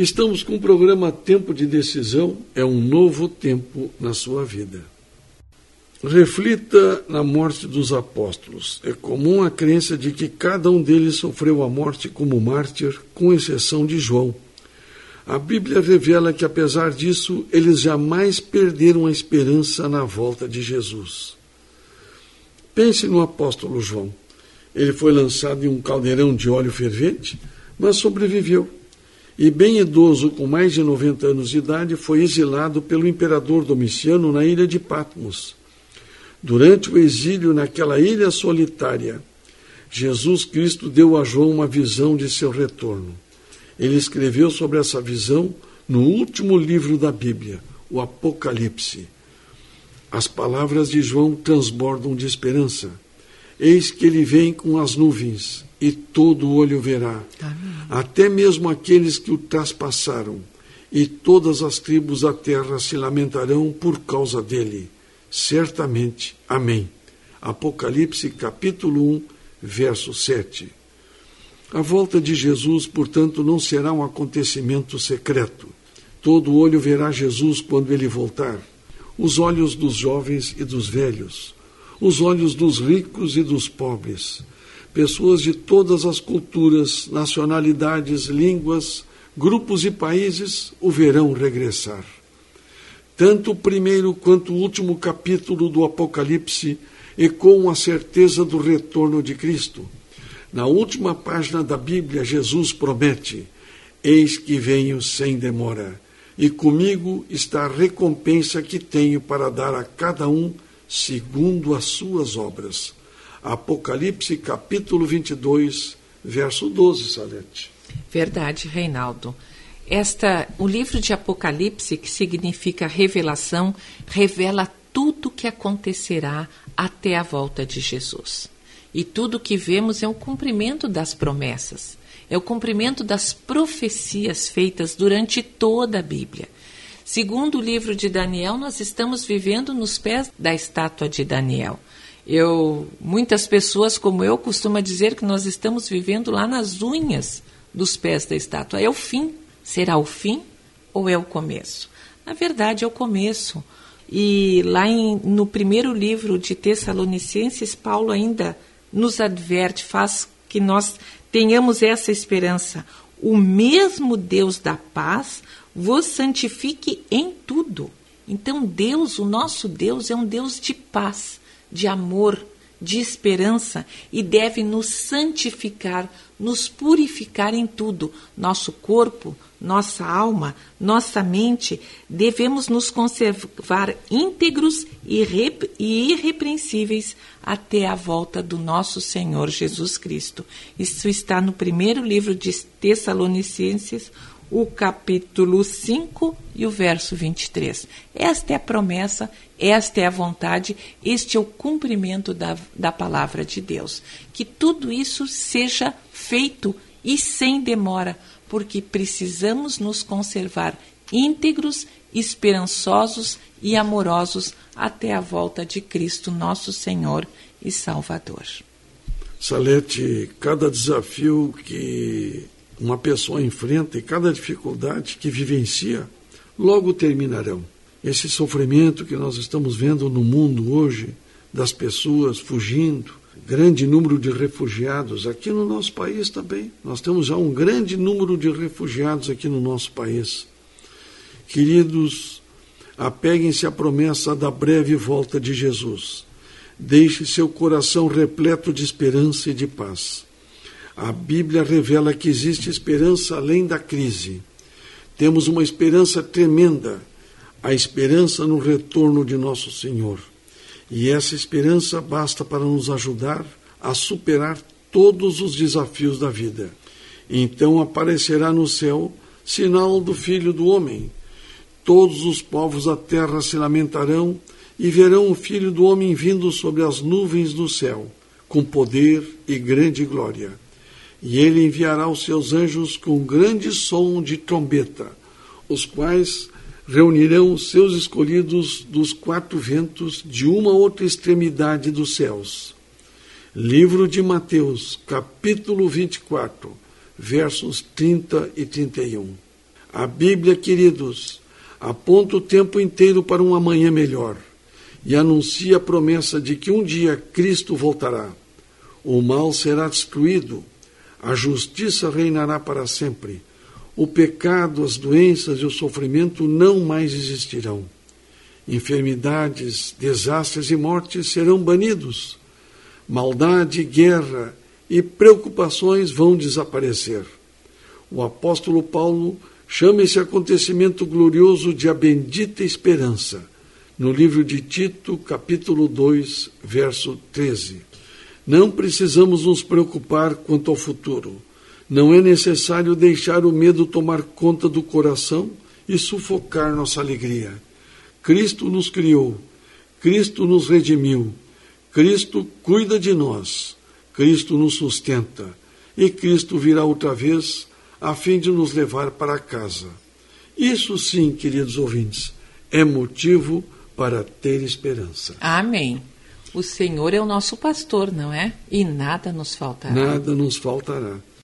Estamos com o programa Tempo de Decisão é um novo tempo na sua vida. Reflita na morte dos apóstolos. É comum a crença de que cada um deles sofreu a morte como mártir, com exceção de João. A Bíblia revela que, apesar disso, eles jamais perderam a esperança na volta de Jesus. Pense no apóstolo João. Ele foi lançado em um caldeirão de óleo fervente, mas sobreviveu. E, bem idoso, com mais de 90 anos de idade, foi exilado pelo imperador Domiciano na ilha de Patmos. Durante o exílio naquela ilha solitária, Jesus Cristo deu a João uma visão de seu retorno. Ele escreveu sobre essa visão no último livro da Bíblia, o Apocalipse. As palavras de João transbordam de esperança. Eis que ele vem com as nuvens, e todo olho verá, Amém. até mesmo aqueles que o traspassaram, e todas as tribos da terra se lamentarão por causa dele. Certamente. Amém. Apocalipse capítulo 1, verso 7. A volta de Jesus, portanto, não será um acontecimento secreto. Todo olho verá Jesus quando ele voltar os olhos dos jovens e dos velhos, os olhos dos ricos e dos pobres. Pessoas de todas as culturas, nacionalidades, línguas, grupos e países o verão regressar. Tanto o primeiro quanto o último capítulo do Apocalipse ecoam a certeza do retorno de Cristo. Na última página da Bíblia, Jesus promete: Eis que venho sem demora e comigo está a recompensa que tenho para dar a cada um segundo as suas obras. Apocalipse capítulo 22, verso 12, Salete. Verdade, Reinaldo. Esta, o livro de Apocalipse, que significa revelação, revela tudo que acontecerá até a volta de Jesus. E tudo o que vemos é o cumprimento das promessas é o cumprimento das profecias feitas durante toda a Bíblia. Segundo o livro de Daniel, nós estamos vivendo nos pés da estátua de Daniel. Eu, muitas pessoas como eu costumam dizer que nós estamos vivendo lá nas unhas dos pés da estátua. É o fim. Será o fim ou é o começo? Na verdade, é o começo. E lá em, no primeiro livro de Tessalonicenses, Paulo ainda nos adverte, faz que nós tenhamos essa esperança. O mesmo Deus da paz vos santifique em tudo. Então, Deus, o nosso Deus, é um Deus de paz, de amor, de esperança e deve nos santificar, nos purificar em tudo. Nosso corpo, nossa alma, nossa mente, devemos nos conservar íntegros e irrepreensíveis até a volta do nosso Senhor Jesus Cristo. Isso está no primeiro livro de Tessalonicenses, o capítulo 5 e o verso 23. Esta é a promessa, esta é a vontade, este é o cumprimento da, da palavra de Deus. Que tudo isso seja feito e sem demora, porque precisamos nos conservar íntegros, esperançosos e amorosos até a volta de Cristo, nosso Senhor e Salvador. Salete, cada desafio que uma pessoa enfrenta e cada dificuldade que vivencia, logo terminarão. Esse sofrimento que nós estamos vendo no mundo hoje, das pessoas fugindo, grande número de refugiados aqui no nosso país também. Nós temos já um grande número de refugiados aqui no nosso país. Queridos, apeguem-se à promessa da breve volta de Jesus. Deixe seu coração repleto de esperança e de paz. A Bíblia revela que existe esperança além da crise. Temos uma esperança tremenda, a esperança no retorno de nosso Senhor. E essa esperança basta para nos ajudar a superar todos os desafios da vida. Então aparecerá no céu sinal do Filho do Homem. Todos os povos da terra se lamentarão e verão o Filho do Homem vindo sobre as nuvens do céu, com poder e grande glória e ele enviará os seus anjos com grande som de trombeta, os quais reunirão os seus escolhidos dos quatro ventos de uma outra extremidade dos céus. Livro de Mateus, capítulo 24, versos 30 e 31. A Bíblia, queridos, aponta o tempo inteiro para um amanhã melhor e anuncia a promessa de que um dia Cristo voltará. O mal será destruído, a justiça reinará para sempre, o pecado, as doenças e o sofrimento não mais existirão. Enfermidades, desastres e mortes serão banidos. Maldade, guerra e preocupações vão desaparecer. O apóstolo Paulo chama esse acontecimento glorioso de a bendita esperança, no livro de Tito, capítulo 2, verso 13. Não precisamos nos preocupar quanto ao futuro. Não é necessário deixar o medo tomar conta do coração e sufocar nossa alegria. Cristo nos criou, Cristo nos redimiu, Cristo cuida de nós, Cristo nos sustenta e Cristo virá outra vez a fim de nos levar para casa. Isso sim, queridos ouvintes, é motivo para ter esperança. Amém. O Senhor é o nosso pastor, não é? E nada nos faltará. Nada nos faltará.